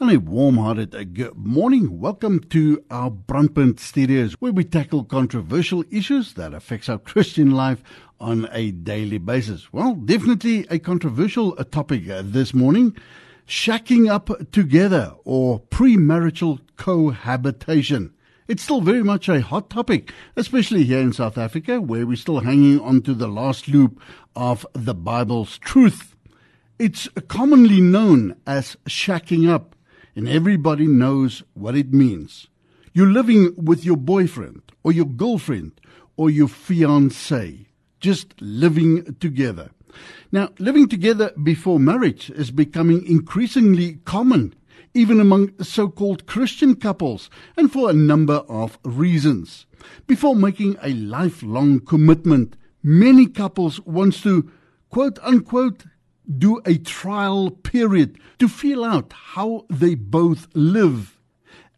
And a warm-hearted uh, good morning. Welcome to our Brandpunt studios where we tackle controversial issues that affects our Christian life on a daily basis. Well, definitely a controversial uh, topic uh, this morning. Shacking up together or premarital cohabitation. It's still very much a hot topic, especially here in South Africa where we're still hanging on to the last loop of the Bible's truth. It's commonly known as shacking up and everybody knows what it means. You're living with your boyfriend or your girlfriend or your fiance, just living together. Now, living together before marriage is becoming increasingly common, even among so called Christian couples, and for a number of reasons. Before making a lifelong commitment, many couples want to quote unquote do a trial period to feel out how they both live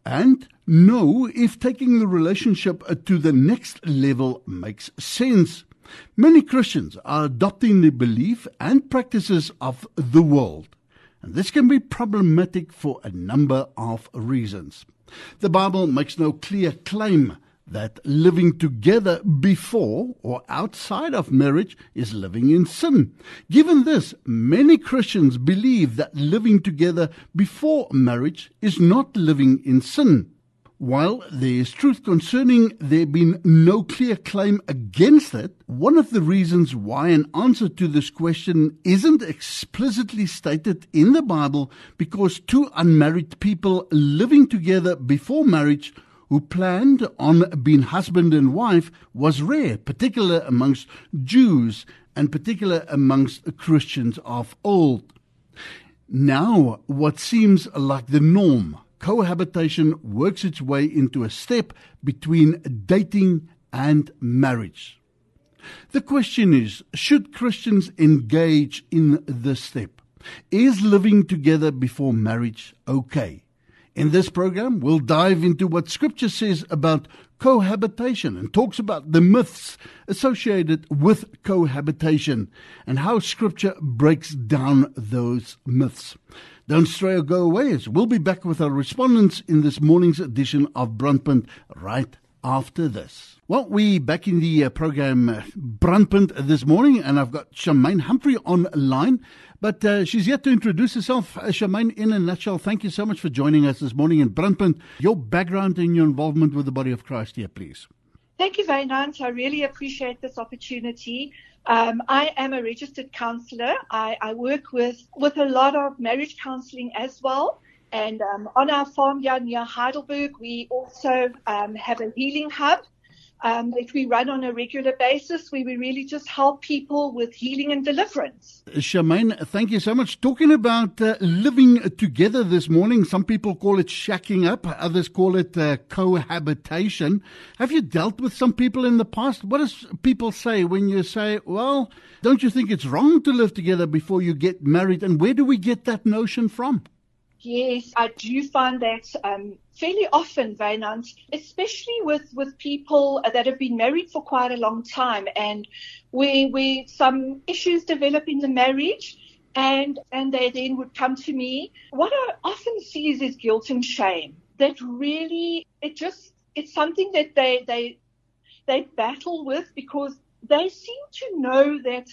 and know if taking the relationship to the next level makes sense. Many Christians are adopting the belief and practices of the world, and this can be problematic for a number of reasons. The Bible makes no clear claim that living together before or outside of marriage is living in sin. Given this, many Christians believe that living together before marriage is not living in sin. While there is truth concerning there being no clear claim against it, one of the reasons why an answer to this question isn't explicitly stated in the Bible because two unmarried people living together before marriage who planned on being husband and wife was rare, particularly amongst Jews and particularly amongst Christians of old. Now, what seems like the norm, cohabitation works its way into a step between dating and marriage. The question is should Christians engage in this step? Is living together before marriage okay? In this program, we'll dive into what Scripture says about cohabitation and talks about the myths associated with cohabitation and how Scripture breaks down those myths. Don't stray or go away as we'll be back with our respondents in this morning's edition of Brandpunt right after this. Well, we back in the uh, program uh, Brandpunt this morning, and I've got Charmaine Humphrey online, but uh, she's yet to introduce herself. Uh, Charmaine, in a nutshell, thank you so much for joining us this morning in Brandpunt. Your background and your involvement with the body of Christ here, please. Thank you, Wynand. I really appreciate this opportunity. Um, I am a registered counselor. I, I work with, with a lot of marriage counseling as well. And um, on our farmyard near Heidelberg, we also um, have a healing hub um, that we run on a regular basis where we really just help people with healing and deliverance. Charmaine, thank you so much. Talking about uh, living together this morning, some people call it shacking up, others call it uh, cohabitation. Have you dealt with some people in the past? What does people say when you say, well, don't you think it's wrong to live together before you get married? And where do we get that notion from? Yes, I do find that um, fairly often, Wynand, especially with, with people that have been married for quite a long time and where, where some issues develop in the marriage and, and they then would come to me. What I often see is, is guilt and shame that really, it just, it's something that they, they, they battle with because they seem to know that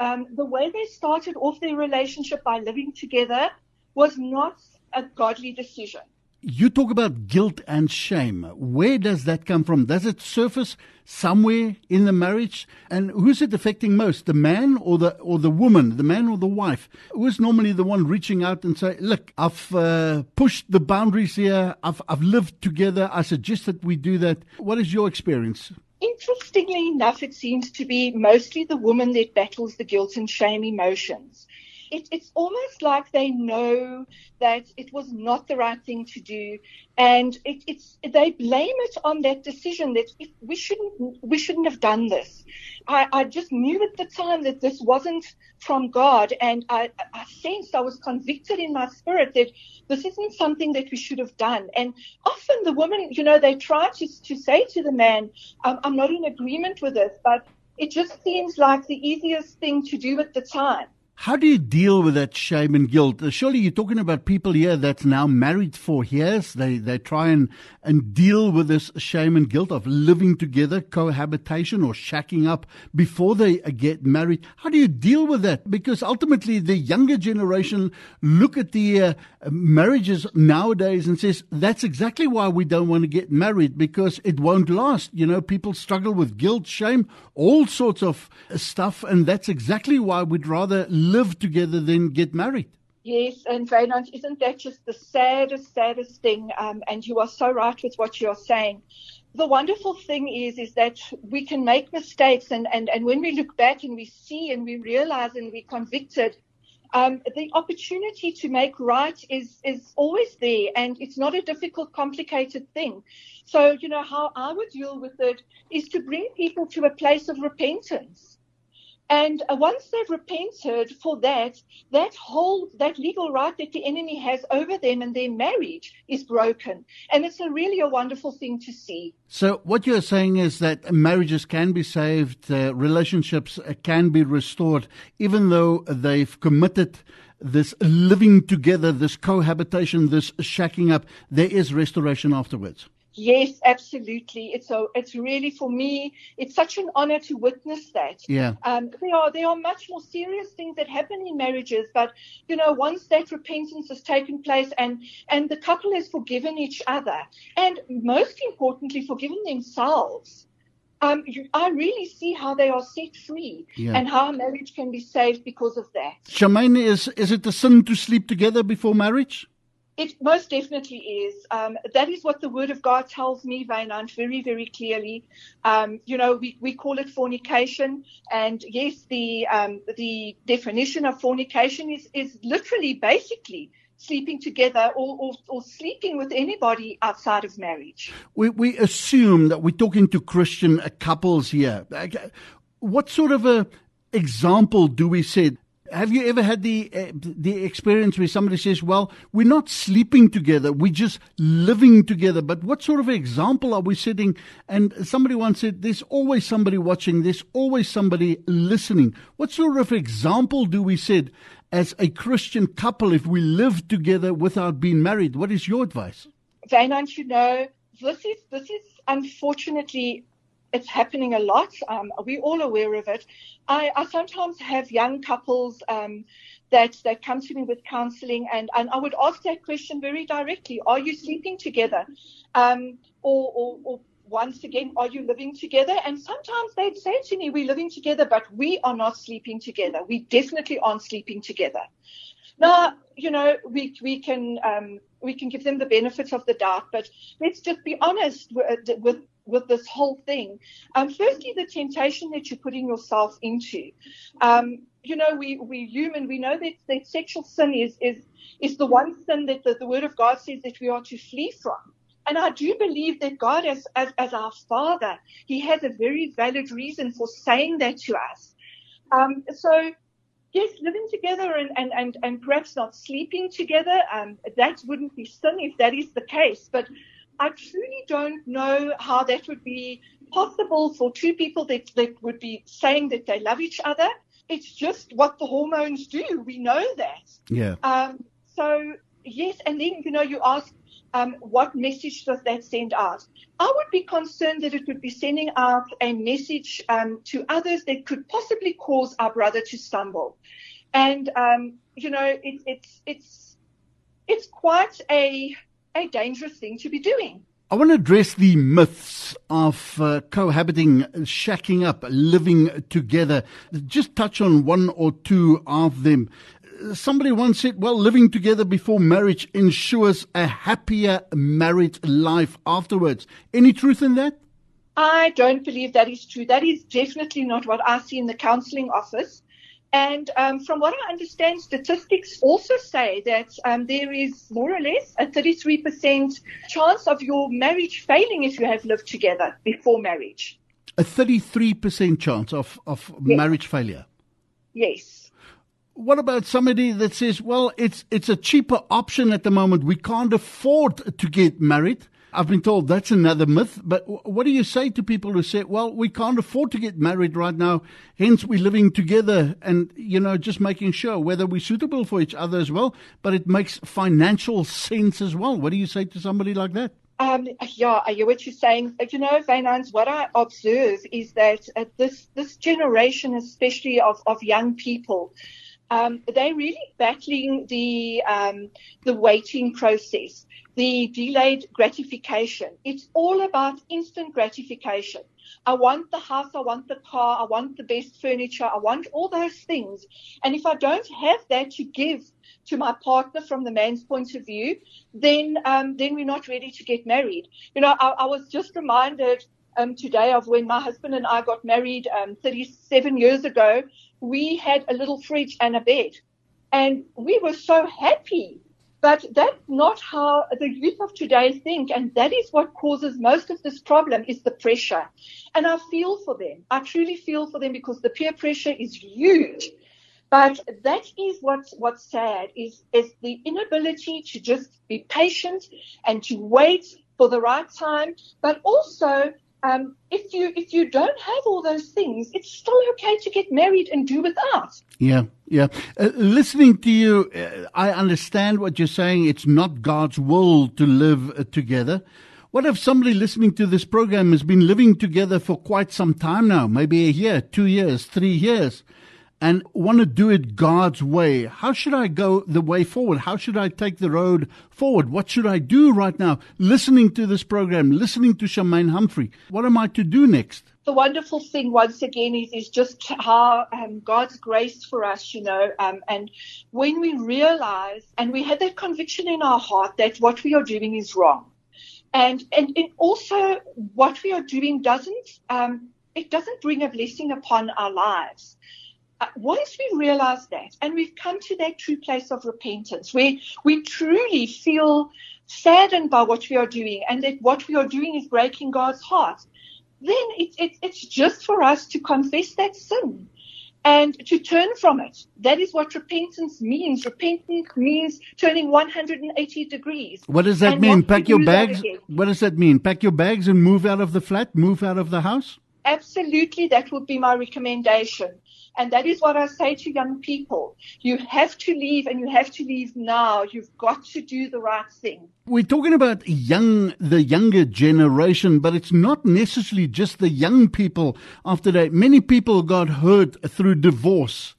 um, the way they started off their relationship by living together was not a godly decision. You talk about guilt and shame. Where does that come from? Does it surface somewhere in the marriage? And who's it affecting most? The man or the or the woman? The man or the wife? Who's normally the one reaching out and say, "Look, I've uh, pushed the boundaries here. I've I've lived together. I suggest that we do that." What is your experience? Interestingly enough, it seems to be mostly the woman that battles the guilt and shame emotions it, it's almost like they know that it was not the right thing to do, and it, it's they blame it on that decision that we shouldn't we shouldn't have done this. I, I just knew at the time that this wasn't from God, and I, I sensed I was convicted in my spirit that this isn't something that we should have done. And often the woman, you know, they try to to say to the man, um, "I'm not in agreement with this," but it just seems like the easiest thing to do at the time. How do you deal with that shame and guilt? Uh, surely you're talking about people here that's now married for years. They they try and, and deal with this shame and guilt of living together, cohabitation or shacking up before they uh, get married. How do you deal with that? Because ultimately the younger generation look at the uh, marriages nowadays and says that's exactly why we don't want to get married because it won't last. You know, people struggle with guilt, shame, all sorts of stuff, and that's exactly why we'd rather live together than get married. Yes, and Wynand, isn't that just the saddest, saddest thing? Um, and you are so right with what you're saying. The wonderful thing is, is that we can make mistakes, and, and, and when we look back and we see and we realize and we're convicted, um, the opportunity to make right is is always there, and it's not a difficult, complicated thing. So, you know, how I would deal with it is to bring people to a place of repentance and uh, once they've repented for that, that whole, that legal right that the enemy has over them and their marriage is broken. And it's a really a wonderful thing to see. So what you're saying is that marriages can be saved, uh, relationships uh, can be restored, even though they've committed this living together, this cohabitation, this shacking up, there is restoration afterwards. Yes, absolutely. It's so it's really for me. It's such an honor to witness that. Yeah. Um, there are there are much more serious things that happen in marriages, but you know, once that repentance has taken place and and the couple has forgiven each other, and most importantly, forgiven themselves. Um, you, I really see how they are set free yeah. and how marriage can be saved because of that. Charmaine, is is it a sin to sleep together before marriage? It most definitely is. Um, that is what the Word of God tells me, Wynand, very, very clearly. Um, you know, we, we call it fornication, and yes, the um, the definition of fornication is is literally, basically, sleeping together or, or, or, sleeping with anybody outside of marriage. We, we assume that we're talking to Christian couples here. What sort of a example do we set have you ever had the uh, the experience where somebody says, "Well, we're not sleeping together; we're just living together"? But what sort of example are we setting? And somebody once said, "There's always somebody watching. There's always somebody listening." What sort of example do we set as a Christian couple if we live together without being married? What is your advice? Wynand, you know, this is this is unfortunately it's happening a lot. Um, we're all aware of it. I, I sometimes have young couples um, that that come to me with counselling, and, and I would ask that question very directly: Are you sleeping together, um, or, or, or once again, are you living together? And sometimes they'd say to me, We're living together, but we are not sleeping together. We definitely aren't sleeping together. Now, you know, we we can um, we can give them the benefit of the doubt, but let's just be honest with, with with this whole thing. Um, firstly, the temptation that you're putting yourself into. Um, you know, we we human. We know that, that sexual sin is is is the one sin that the, the Word of God says that we are to flee from. And I do believe that God, as, as as our Father, He has a very valid reason for saying that to us. Um, so yes, living together and, and, and, and perhaps not sleeping together, um, that wouldn't be sin if that is the case. But I truly don't know how that would be possible for two people that, that would be saying that they love each other. It's just what the hormones do. We know that. Yeah. Um, so yes, and then you know you ask, um, what message does that send out? I would be concerned that it would be sending out a message um, to others that could possibly cause our brother to stumble. And um, you know, it, it's it's it's quite a a dangerous thing to be doing. I want to address the myths of uh, cohabiting, shacking up, living together. Just touch on one or two of them. Somebody once said, well, living together before marriage ensures a happier married life afterwards. Any truth in that? I don't believe that is true. That is definitely not what I see in the counseling office. And um, from what I understand, statistics also say that um, there is more or less a 33% chance of your marriage failing if you have lived together before marriage. A 33% chance of, of yes. marriage failure? Yes. What about somebody that says, well, it's, it's a cheaper option at the moment. We can't afford to get married. I've been told that's another myth. But what do you say to people who say, well, we can't afford to get married right now, hence we're living together and, you know, just making sure whether we're suitable for each other as well, but it makes financial sense as well. What do you say to somebody like that? Um, yeah, I hear what you're saying. You know, Vainans, what I observe is that uh, this this generation, especially of, of young people, um, they're really battling the um, the waiting process, the delayed gratification. It's all about instant gratification. I want the house, I want the car, I want the best furniture, I want all those things. And if I don't have that to give to my partner from the man's point of view, then um, then we're not ready to get married. You know, I, I was just reminded um, today of when my husband and I got married um, 37 years ago. We had a little fridge and a bed, and we were so happy. But that's not how the youth of today think, and that is what causes most of this problem is the pressure. And I feel for them. I truly feel for them because the peer pressure is huge. But that is what's what's sad is is the inability to just be patient and to wait for the right time, but also um, if you if you don't have all those things, it's still okay to get married and do without. Yeah, yeah. Uh, listening to you, uh, I understand what you're saying. It's not God's will to live uh, together. What if somebody listening to this program has been living together for quite some time now, maybe a year, two years, three years? And want to do it God's way. How should I go the way forward? How should I take the road forward? What should I do right now? Listening to this program, listening to Charmaine Humphrey. What am I to do next? The wonderful thing, once again, is, is just how um, God's grace for us, you know, um, and when we realize and we have that conviction in our heart that what we are doing is wrong. And, and, and also what we are doing doesn't, um, it doesn't bring a blessing upon our lives. Uh, once we realize that and we've come to that true place of repentance where we truly feel saddened by what we are doing and that what we are doing is breaking God's heart, then it, it, it's just for us to confess that sin and to turn from it. That is what repentance means. Repentance means turning 180 degrees. What does that mean? Pack your bags? What does that mean? Pack your bags and move out of the flat, move out of the house? Absolutely, that would be my recommendation. And that is what I say to young people. You have to leave and you have to leave now. You've got to do the right thing. We're talking about young, the younger generation, but it's not necessarily just the young people after that. Many people got hurt through divorce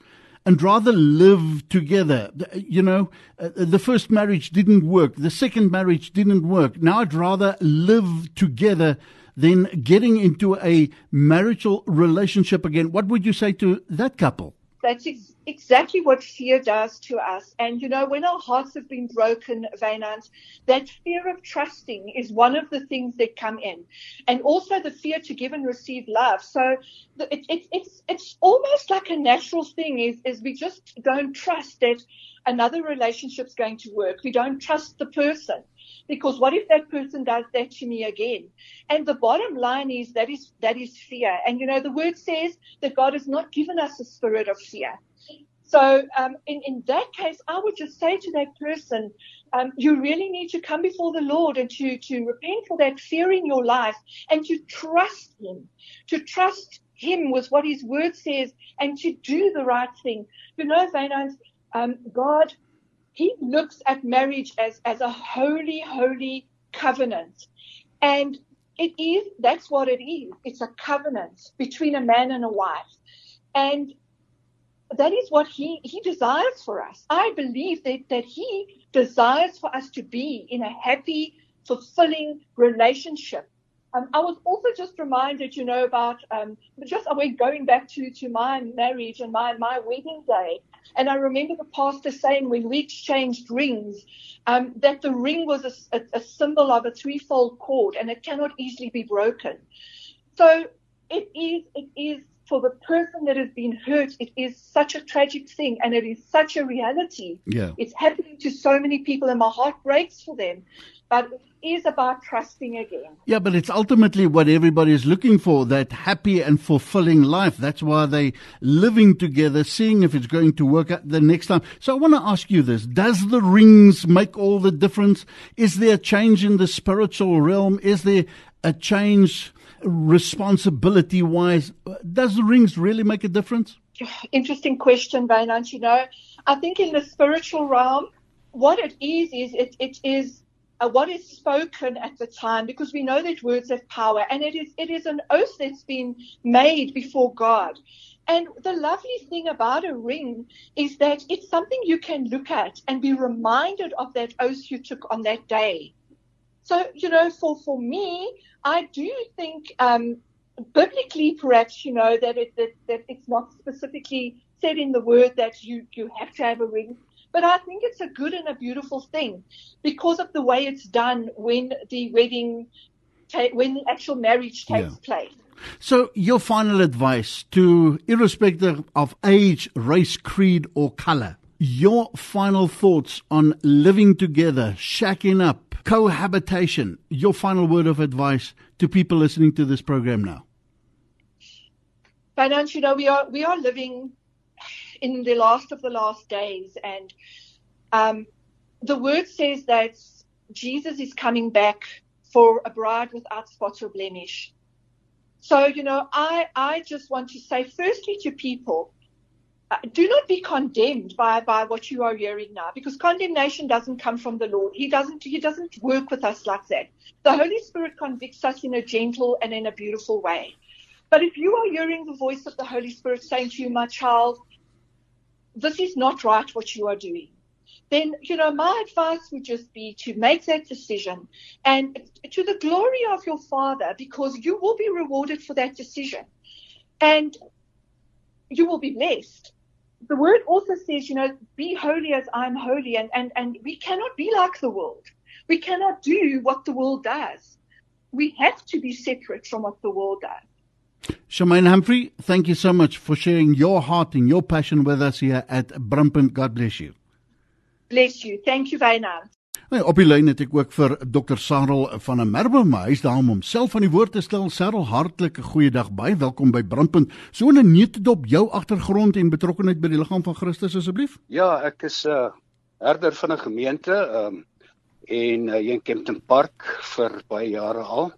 and rather live together. You know, uh, the first marriage didn't work. The second marriage didn't work. Now I'd rather live together than getting into a marital relationship again. What would you say to that couple? That's ex- exactly what fear does to us. And you know, when our hearts have been broken, Wynand, that fear of trusting is one of the things that come in, and also the fear to give and receive love. So it, it, it's it's almost like a natural thing. Is is we just don't trust that another relationship's going to work. We don't trust the person because what if that person does that to me again? And the bottom line is that is that is fear. And you know the word says that God has not given us a spirit of fear. So um, in in that case, I would just say to that person, um, you really need to come before the Lord and to to repent for that fear in your life and to trust Him, to trust Him with what His Word says, and to do the right thing. You know, Vainans, um, God he looks at marriage as, as a holy, holy covenant. And it is, that's what it is. It's a covenant between a man and a wife. And that is what he, he desires for us. I believe that, that he desires for us to be in a happy, fulfilling relationship. Um, I was also just reminded, you know, about um, just went going back to to my marriage and my my wedding day, and I remember the pastor saying when we exchanged rings, um, that the ring was a, a, a symbol of a threefold cord and it cannot easily be broken. So it is, it is for the person that has been hurt, it is such a tragic thing and it is such a reality. Yeah. It's happening to so many people and my heart breaks for them. But it is about trusting again. Yeah, but it's ultimately what everybody is looking for that happy and fulfilling life. That's why they living together, seeing if it's going to work out the next time. So I want to ask you this Does the rings make all the difference? Is there a change in the spiritual realm? Is there a change responsibility wise? Does the rings really make a difference? Interesting question, Wynand. You know, I think in the spiritual realm, what it is, is it, it is uh, what is spoken at the time because we know that words have power and it is it is an oath that's been made before God. And the lovely thing about a ring is that it's something you can look at and be reminded of that oath you took on that day. So, you know, for, for me, I do think um, biblically, perhaps, you know, that, it, that, that it's not specifically said in the word that you, you have to have a ring. But I think it's a good and a beautiful thing because of the way it's done when the wedding, ta- when the actual marriage takes Yeah. place. So, your final advice to, irrespective of age, race, creed, or color, your final thoughts on living together, shacking up, cohabitation, your final word of advice to people listening to this program now. Don't you know we are we are living in the last of the last days, and um, the word says that Jesus is coming back for a bride without spot or blemish. So you know, I I just want to say firstly to people. Uh, do not be condemned by, by what you are hearing now, because condemnation doesn't come from the Lord. He doesn't He doesn't work with us like that. The Holy Spirit convicts us in a gentle and in a beautiful way. But if you are hearing the voice of the Holy Spirit saying to you, my child, this is not right what you are doing, then, you know, my advice would just be to make that decision and to the glory of your Father, because you will be rewarded for that decision and you will be blessed. The word also says, you know, be holy as I'm holy, and, and, and we cannot be like the world. We cannot do what the world does. We have to be separate from what the world does. Charmaine Humphrey, thank you so much for sharing your heart and your passion with us here at Brandpunt. God bless you. Bless you. Thank you, Wynand. Nee, op die lyn het ek ook vir Dr. Sarel van der Merwe, maar hy's daar om homself aan die woord te stel. Sarel, hartlike goeiedag. Baie welkom by Brandpunt. So 'n neutedop jou agtergrond en betrokkeheid by die liggaam van Christus asseblief. Ja, ek is 'n uh, herder van 'n gemeente ehm um, en uh, in Kempton Park vir baie jare al.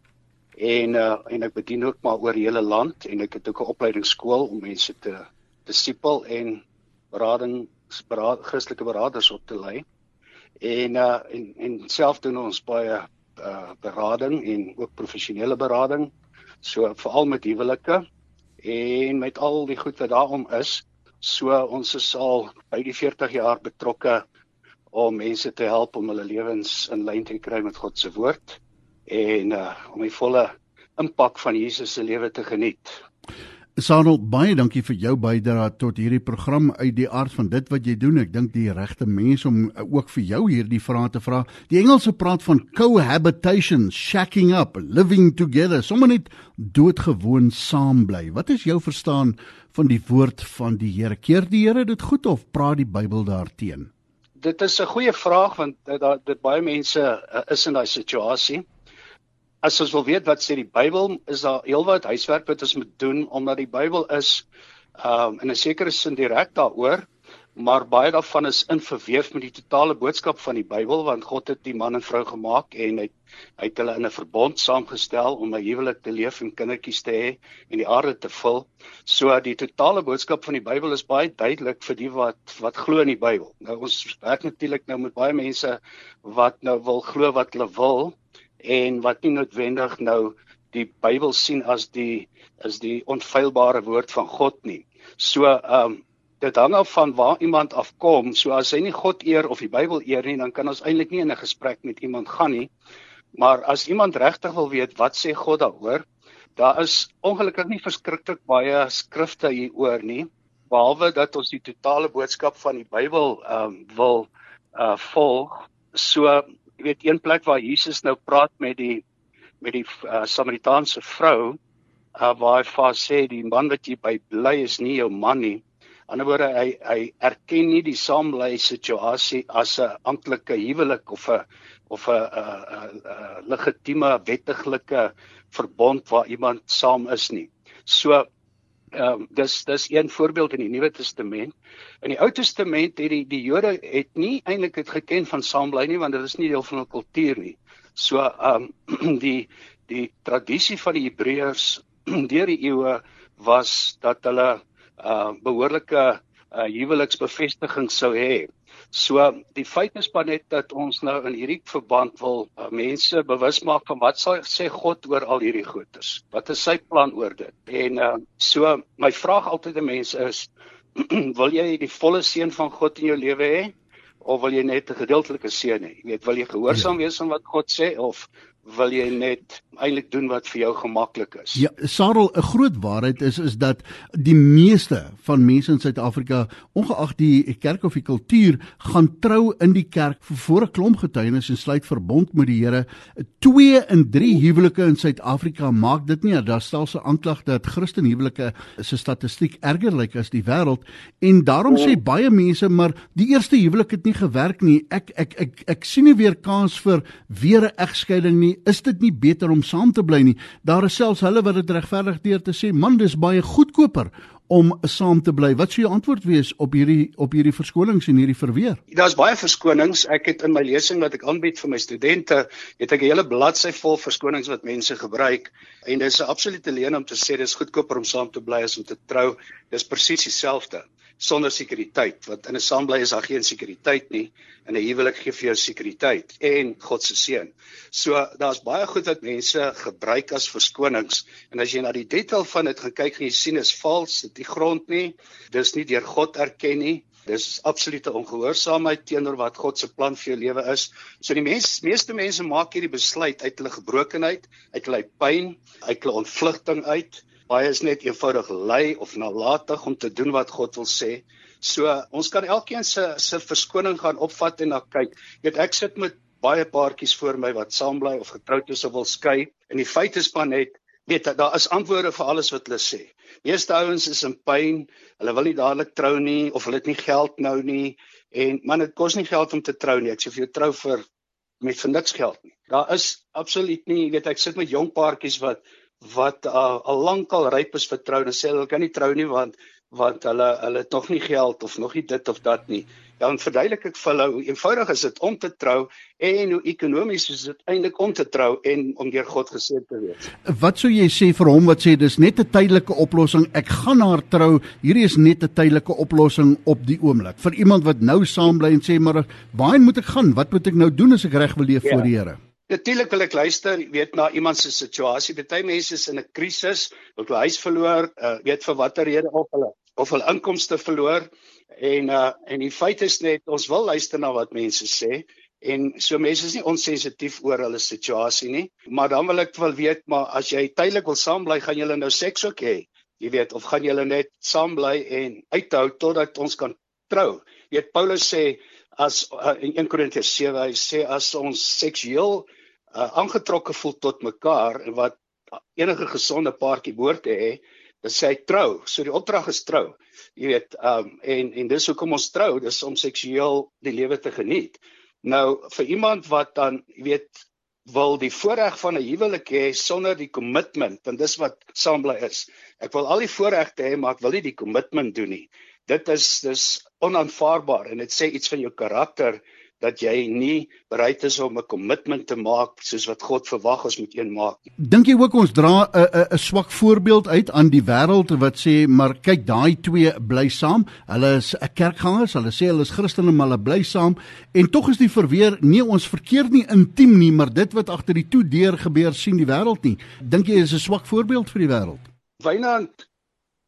En uh, en ek bedien ook maar oor die hele land en ek het ook 'n opleidingsskool om mense te disipel en berading beraad, Christelike beraders op te lei. En uh en en self doen ons baie uh berading en ook professionele berading. So veral met huwelike en met al die goed wat daarom is. So ons is al by die 40 jaar betrokke om mense te help om hulle lewens in lyn te kry met God se woord en uh om die volle impak van Jesus se lewe te geniet. Sarel, baie dankie vir jou bydrae tot hierdie program uit die aard van dit wat jy doen. Ek dink die regte mense om uh, ook vir jou hierdie vrae te vra. Die Engelse praat van cohabitation, shacking up, living together, sommer net doodgewoon saam bly. Wat is jou verstaan van die woord van die Here? Keer die Here dit goed of praat die Bybel daarteen? Dit is 'n goeie vraag want uh, daar dit baie mense uh, is in daai situasie. As ons wil weet wat sê die Bybel, is daar heelwat huiswerk wat ons moet doen omdat die Bybel is um in 'n sekere sin direk daaroor, maar baie daarvan is in verweef met die totale boodskap van die Bybel want God het die man en vrou gemaak en hy hy het hulle in 'n verbond saamgestel om 'n huwelik te leef en kindertjies te hê en die aarde te vul. So die totale boodskap van die Bybel is baie duidelik vir die wat wat glo in die Bybel. Nou ons werk natuurlik nou met baie mense wat nou wil glo wat hulle wil en wat nie noodwendig nou die Bybel sien as die is die onfeilbare woord van God nie. So ehm um, dit hang af van waar iemand afkom. So as hy nie God eer of die Bybel eer nie, dan kan ons eintlik nie in 'n gesprek met iemand gaan nie. Maar as iemand regtig wil weet wat sê God daaroor, daar is ongelukkig nie verskriklik baie skrifte hieroor nie, behalwe dat ons die totale boodskap van die Bybel ehm um, wil uh volg. So jy weet een plek waar Jesus nou praat met die met die uh, Samaritaanse vrou uh, waar hy vas sê die man wat jy by bly is nie jou man nie. Aan die ander woorde hy hy erken nie die saambly situasie as 'n amptelike huwelik of 'n of 'n 'n legitieme wettiglike verbond waar iemand saam is nie. So Ehm um, dis dis een voorbeeld in die Nuwe Testament. In die Ou Testament het die die Jode het nie eintlik dit geken van saambly nie want dit is nie deel van hul kultuur nie. So ehm um, die die tradisie van die Hebreërs deur die eeue was dat hulle uh behoorlike uh huweliksbevestiging sou hê. So die feit is maar net dat ons nou in hierdie verband wil uh, mense bewus maak van wat sê, sê God oor al hierdie goeders. Wat is sy plan oor dit? En uh, so my vraag altyd aan mense is wil jy die volle seën van God in jou lewe hê of wil jy net 'n gedeeltelike seën hê? Jy weet, wil jy gehoorsaam ja. wees aan wat God sê of wil jy net eintlik doen wat vir jou gemaklik is. Ja, Sarel, 'n groot waarheid is is dat die meeste van mense in Suid-Afrika, ongeag die kerk of die kultuur, gaan trou in die kerk voor 'n klomp getuienis en sluit verbond met die Here. 2 in 3 huwelike in Suid-Afrika maak dit nie. Daar stel se aanklag dat Christen huwelike se statistiek erger lyk as die wêreld en daarom sê baie mense maar die eerste huwelik het nie gewerk nie. Ek ek ek ek, ek sien nie weer kans vir weer 'n egskeiding nie is dit nie beter om saam te bly nie? Daar is selfs hulle wat dit regverdig deur te sê, man, dis baie goedkoper om saam te bly. Wat sou jou antwoord wees op hierdie op hierdie verskonings en hierdie verweer? Daar's baie verskonings. Ek het in my lesing wat ek aanbied vir my studente, het ek 'n hele bladsy vol verskonings wat mense gebruik en dis 'n absolute leuen om te sê dis goedkoper om saam te bly as om te trou. Dis presies dieselfde sonder sekuriteit want in 'n saambly is daar geen sekuriteit nie en 'n huwelik gee vir jou sekuriteit en God se seën. So daar's baie goed wat mense gebruik as verskonings en as jy na die detail van dit gaan kyk en jy sien is vals, dit die grond nie, dis nie deur God erken nie. Dis absolute ongehoorsaamheid teenoor wat God se plan vir jou lewe is. So die mens, meeste mense maak hierdie besluit uit hulle gebrokenheid, uit hulle pyn, uit hulle ontvlugting uit baie is net eenvoudig lui of nalatig om te doen wat God wil sê. So ons kan elkeen se se verskoning gaan opvat en na kyk. Weet ek sit met baie paartjies voor my wat saam bly of getroud is of wil skei en die feit is maar net weet daar is antwoorde vir alles wat hulle sê. Meeste ouens is in pyn, hulle wil nie dadelik trou nie of hulle het nie geld nou nie en man dit kos nie geld om te trou nie. Ek sê vir jou trou vir met vir niks geld nie. Daar is absoluut nie, weet ek sit met jong paartjies wat wat uh, al lank al ryp is vir trou en sê hulle kan nie trou nie want want hulle hulle het nog nie geld of nog nie dit of dat nie. Ja, dan verduidelik ek vir hulle hoe eenvoudig is dit om te trou en hoe ekonomies is dit eintlik om te trou en om deur God geseën te wees. Wat sou jy sê vir hom wat sê dis net 'n tydelike oplossing? Ek gaan haar trou. Hierdie is net 'n tydelike oplossing op die oomblik. Vir iemand wat nou saam bly en sê maar waarheen moet ek gaan? Wat moet ek nou doen as ek reg wil leef ja. voor die Here? Natuurlik wil ek luister, weet na iemand se situasie. Party mense is in 'n krisis, hulle huis verloor, uh, weet vir watter rede of hulle of hulle inkomste verloor en uh en die feit is net ons wil luister na wat mense sê en so mense is nie onsensitief oor hulle situasie nie, maar dan wil ek wil weet maar as jy tydelik wil saam bly, gaan julle nou seks ook hê? Jy weet of gaan julle net saam bly en uithou totdat ons kan trou? Jy weet Paulus sê as uh, in 1 Korintiërs 7 hy sê as ons seksueel uh, aangetrokke voel tot mekaar en wat enige gesonde paartjie behoort te hê, sê hy trou. So die opdrag is trou. Jy weet, um en en dis hoekom ons trou, dis om seksueel die lewe te geniet. Nou vir iemand wat dan, jy weet, wil die voorreg van 'n huwelik hê sonder die kommitment, want dis wat saambly is. Ek wil al die voorregte hê, maar ek wil nie die kommitment doen nie. Dit is dis onaanvaarbaar en dit sê iets van jou karakter dat jy nie bereid is om 'n kommitment te maak soos wat God verwag ons moet een maak. Dink jy ook ons dra 'n 'n swak voorbeeld uit aan die wêreld wat sê maar kyk daai twee bly saam. Hulle is 'n kerkgangers, hulle sê hulle is Christene maar hulle bly saam en tog is die verweer nee ons verkeer nie intiem nie, maar dit wat agter die toe deur gebeur sien die wêreld nie. Dink jy is 'n swak voorbeeld vir die wêreld? Wynand,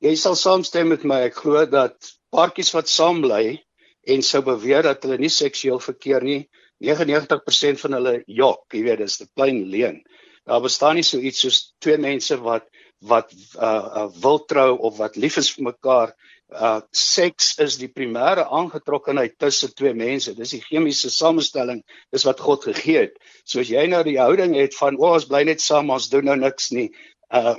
jy sal saamstem met my. Ek glo dat paartjies wat saam bly en sou beweer dat hulle nie seksueel verkeer nie. 99% van hulle jok, jy weet, dis 'n plain leuen. Daar bestaan nie so iets soos twee mense wat wat uh, uh wil trou of wat lief is vir mekaar. Uh seks is die primêre aangetrokkenheid tussen twee mense. Dis die chemiese samestelling, dis wat God gegee het. So as jy nou die houding het van o, oh, ons bly net saam, ons doen nou niks nie. Uh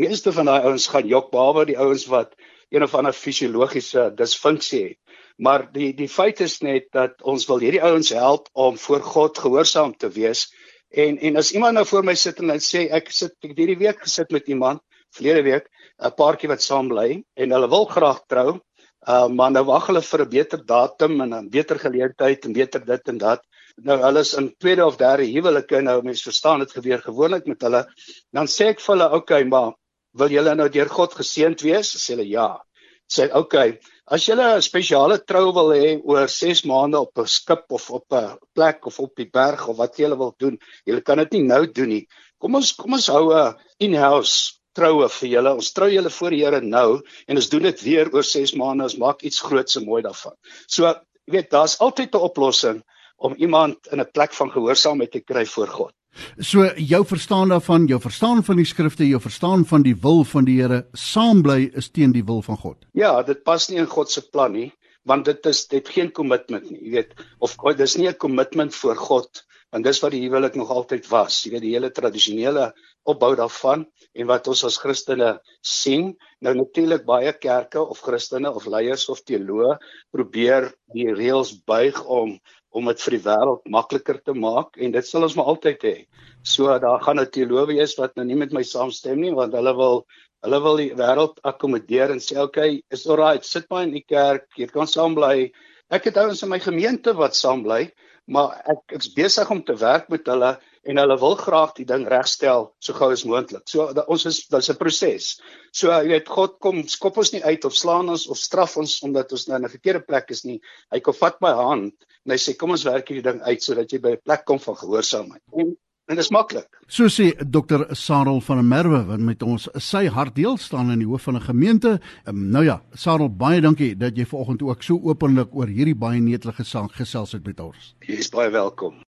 Meeste van daai ouens gaan jok behalwe die ouens wat een of ander fisiologiese disfunksie het. Maar die die feit is net dat ons wil hierdie ouens help om voor God gehoorsaam te wees. En en as iemand nou voor my sit en hy sê ek sit ek hierdie week gesit met iemand verlede week 'n paartjie wat saam bly en hulle wil graag trou, uh, maar nou wag hulle vir 'n beter datum en 'n beter geleentheid en beter dit en dat. Nou hulle is in tweede of derde huwelike nou mense verstaan dit gebeur gewoonlik met hulle. Dan sê ek vir hulle, "Oké, okay, maar wil julle nou deur God geseënd wees?" Sê hulle, "Ja." Sê, "Oké, okay, as julle 'n spesiale trou wil hê oor 6 maande op 'n skip of op 'n plek of op die berg of wat julle wil doen, julle kan dit nie nou doen nie. Kom ons kom ons hou 'n in-house troue vir julle. Ons trou julle voor die Here nou en ons doen dit weer oor 6 maande. Ons maak iets groots en mooi daarvan. So, jy weet, daar's altyd 'n oplossing om iemand in 'n plek van gehoorsaamheid te kry voor God. So jou verstaan daarvan, jou verstaan van die skrifte, jou verstaan van die wil van die Here, saam bly is teen die wil van God. Ja, dit pas nie in God se plan nie, want dit is dit geen kommitment nie, jy weet, of dis nie 'n kommitment voor God want dis wat die huwelik nog altyd was. Jy weet die hele tradisionele opbou daarvan en wat ons as Christene sien. Nou natuurlik baie kerke of Christene of leiers of teoloë probeer die reëls buig om om dit vir die wêreld makliker te maak en dit sal ons maar altyd hê. So daar gaan 'n teoloë wees wat nou nie met my saamstem nie want hulle wil hulle wil die wêreld akkommodeer en sê okay, is alright, sit maar in die kerk, jy kan saam bly. Ek het ouens in my gemeente wat saam bly maar ek ek's besig om te werk met hulle en hulle wil graag die ding regstel so gou as moontlik. So da, ons is dis 'n proses. So jy weet God kom skop ons nie uit of slaan ons of straf ons omdat ons nou in 'n verkeerde plek is nie. Hy kom vat my hand en hy sê kom ons werk hierdie ding uit sodat jy by 'n plek kom van gehoorsaamheid. En en dit is maklik. So sê Dr. Sarel van der Merwe wat met ons sy hart deel staan in die hoof van 'n gemeente. Um, nou ja, Sarel, baie dankie dat jy vanoggend ook so openlik oor hierdie baie netelige saak gesels het met ons. Jy is baie welkom.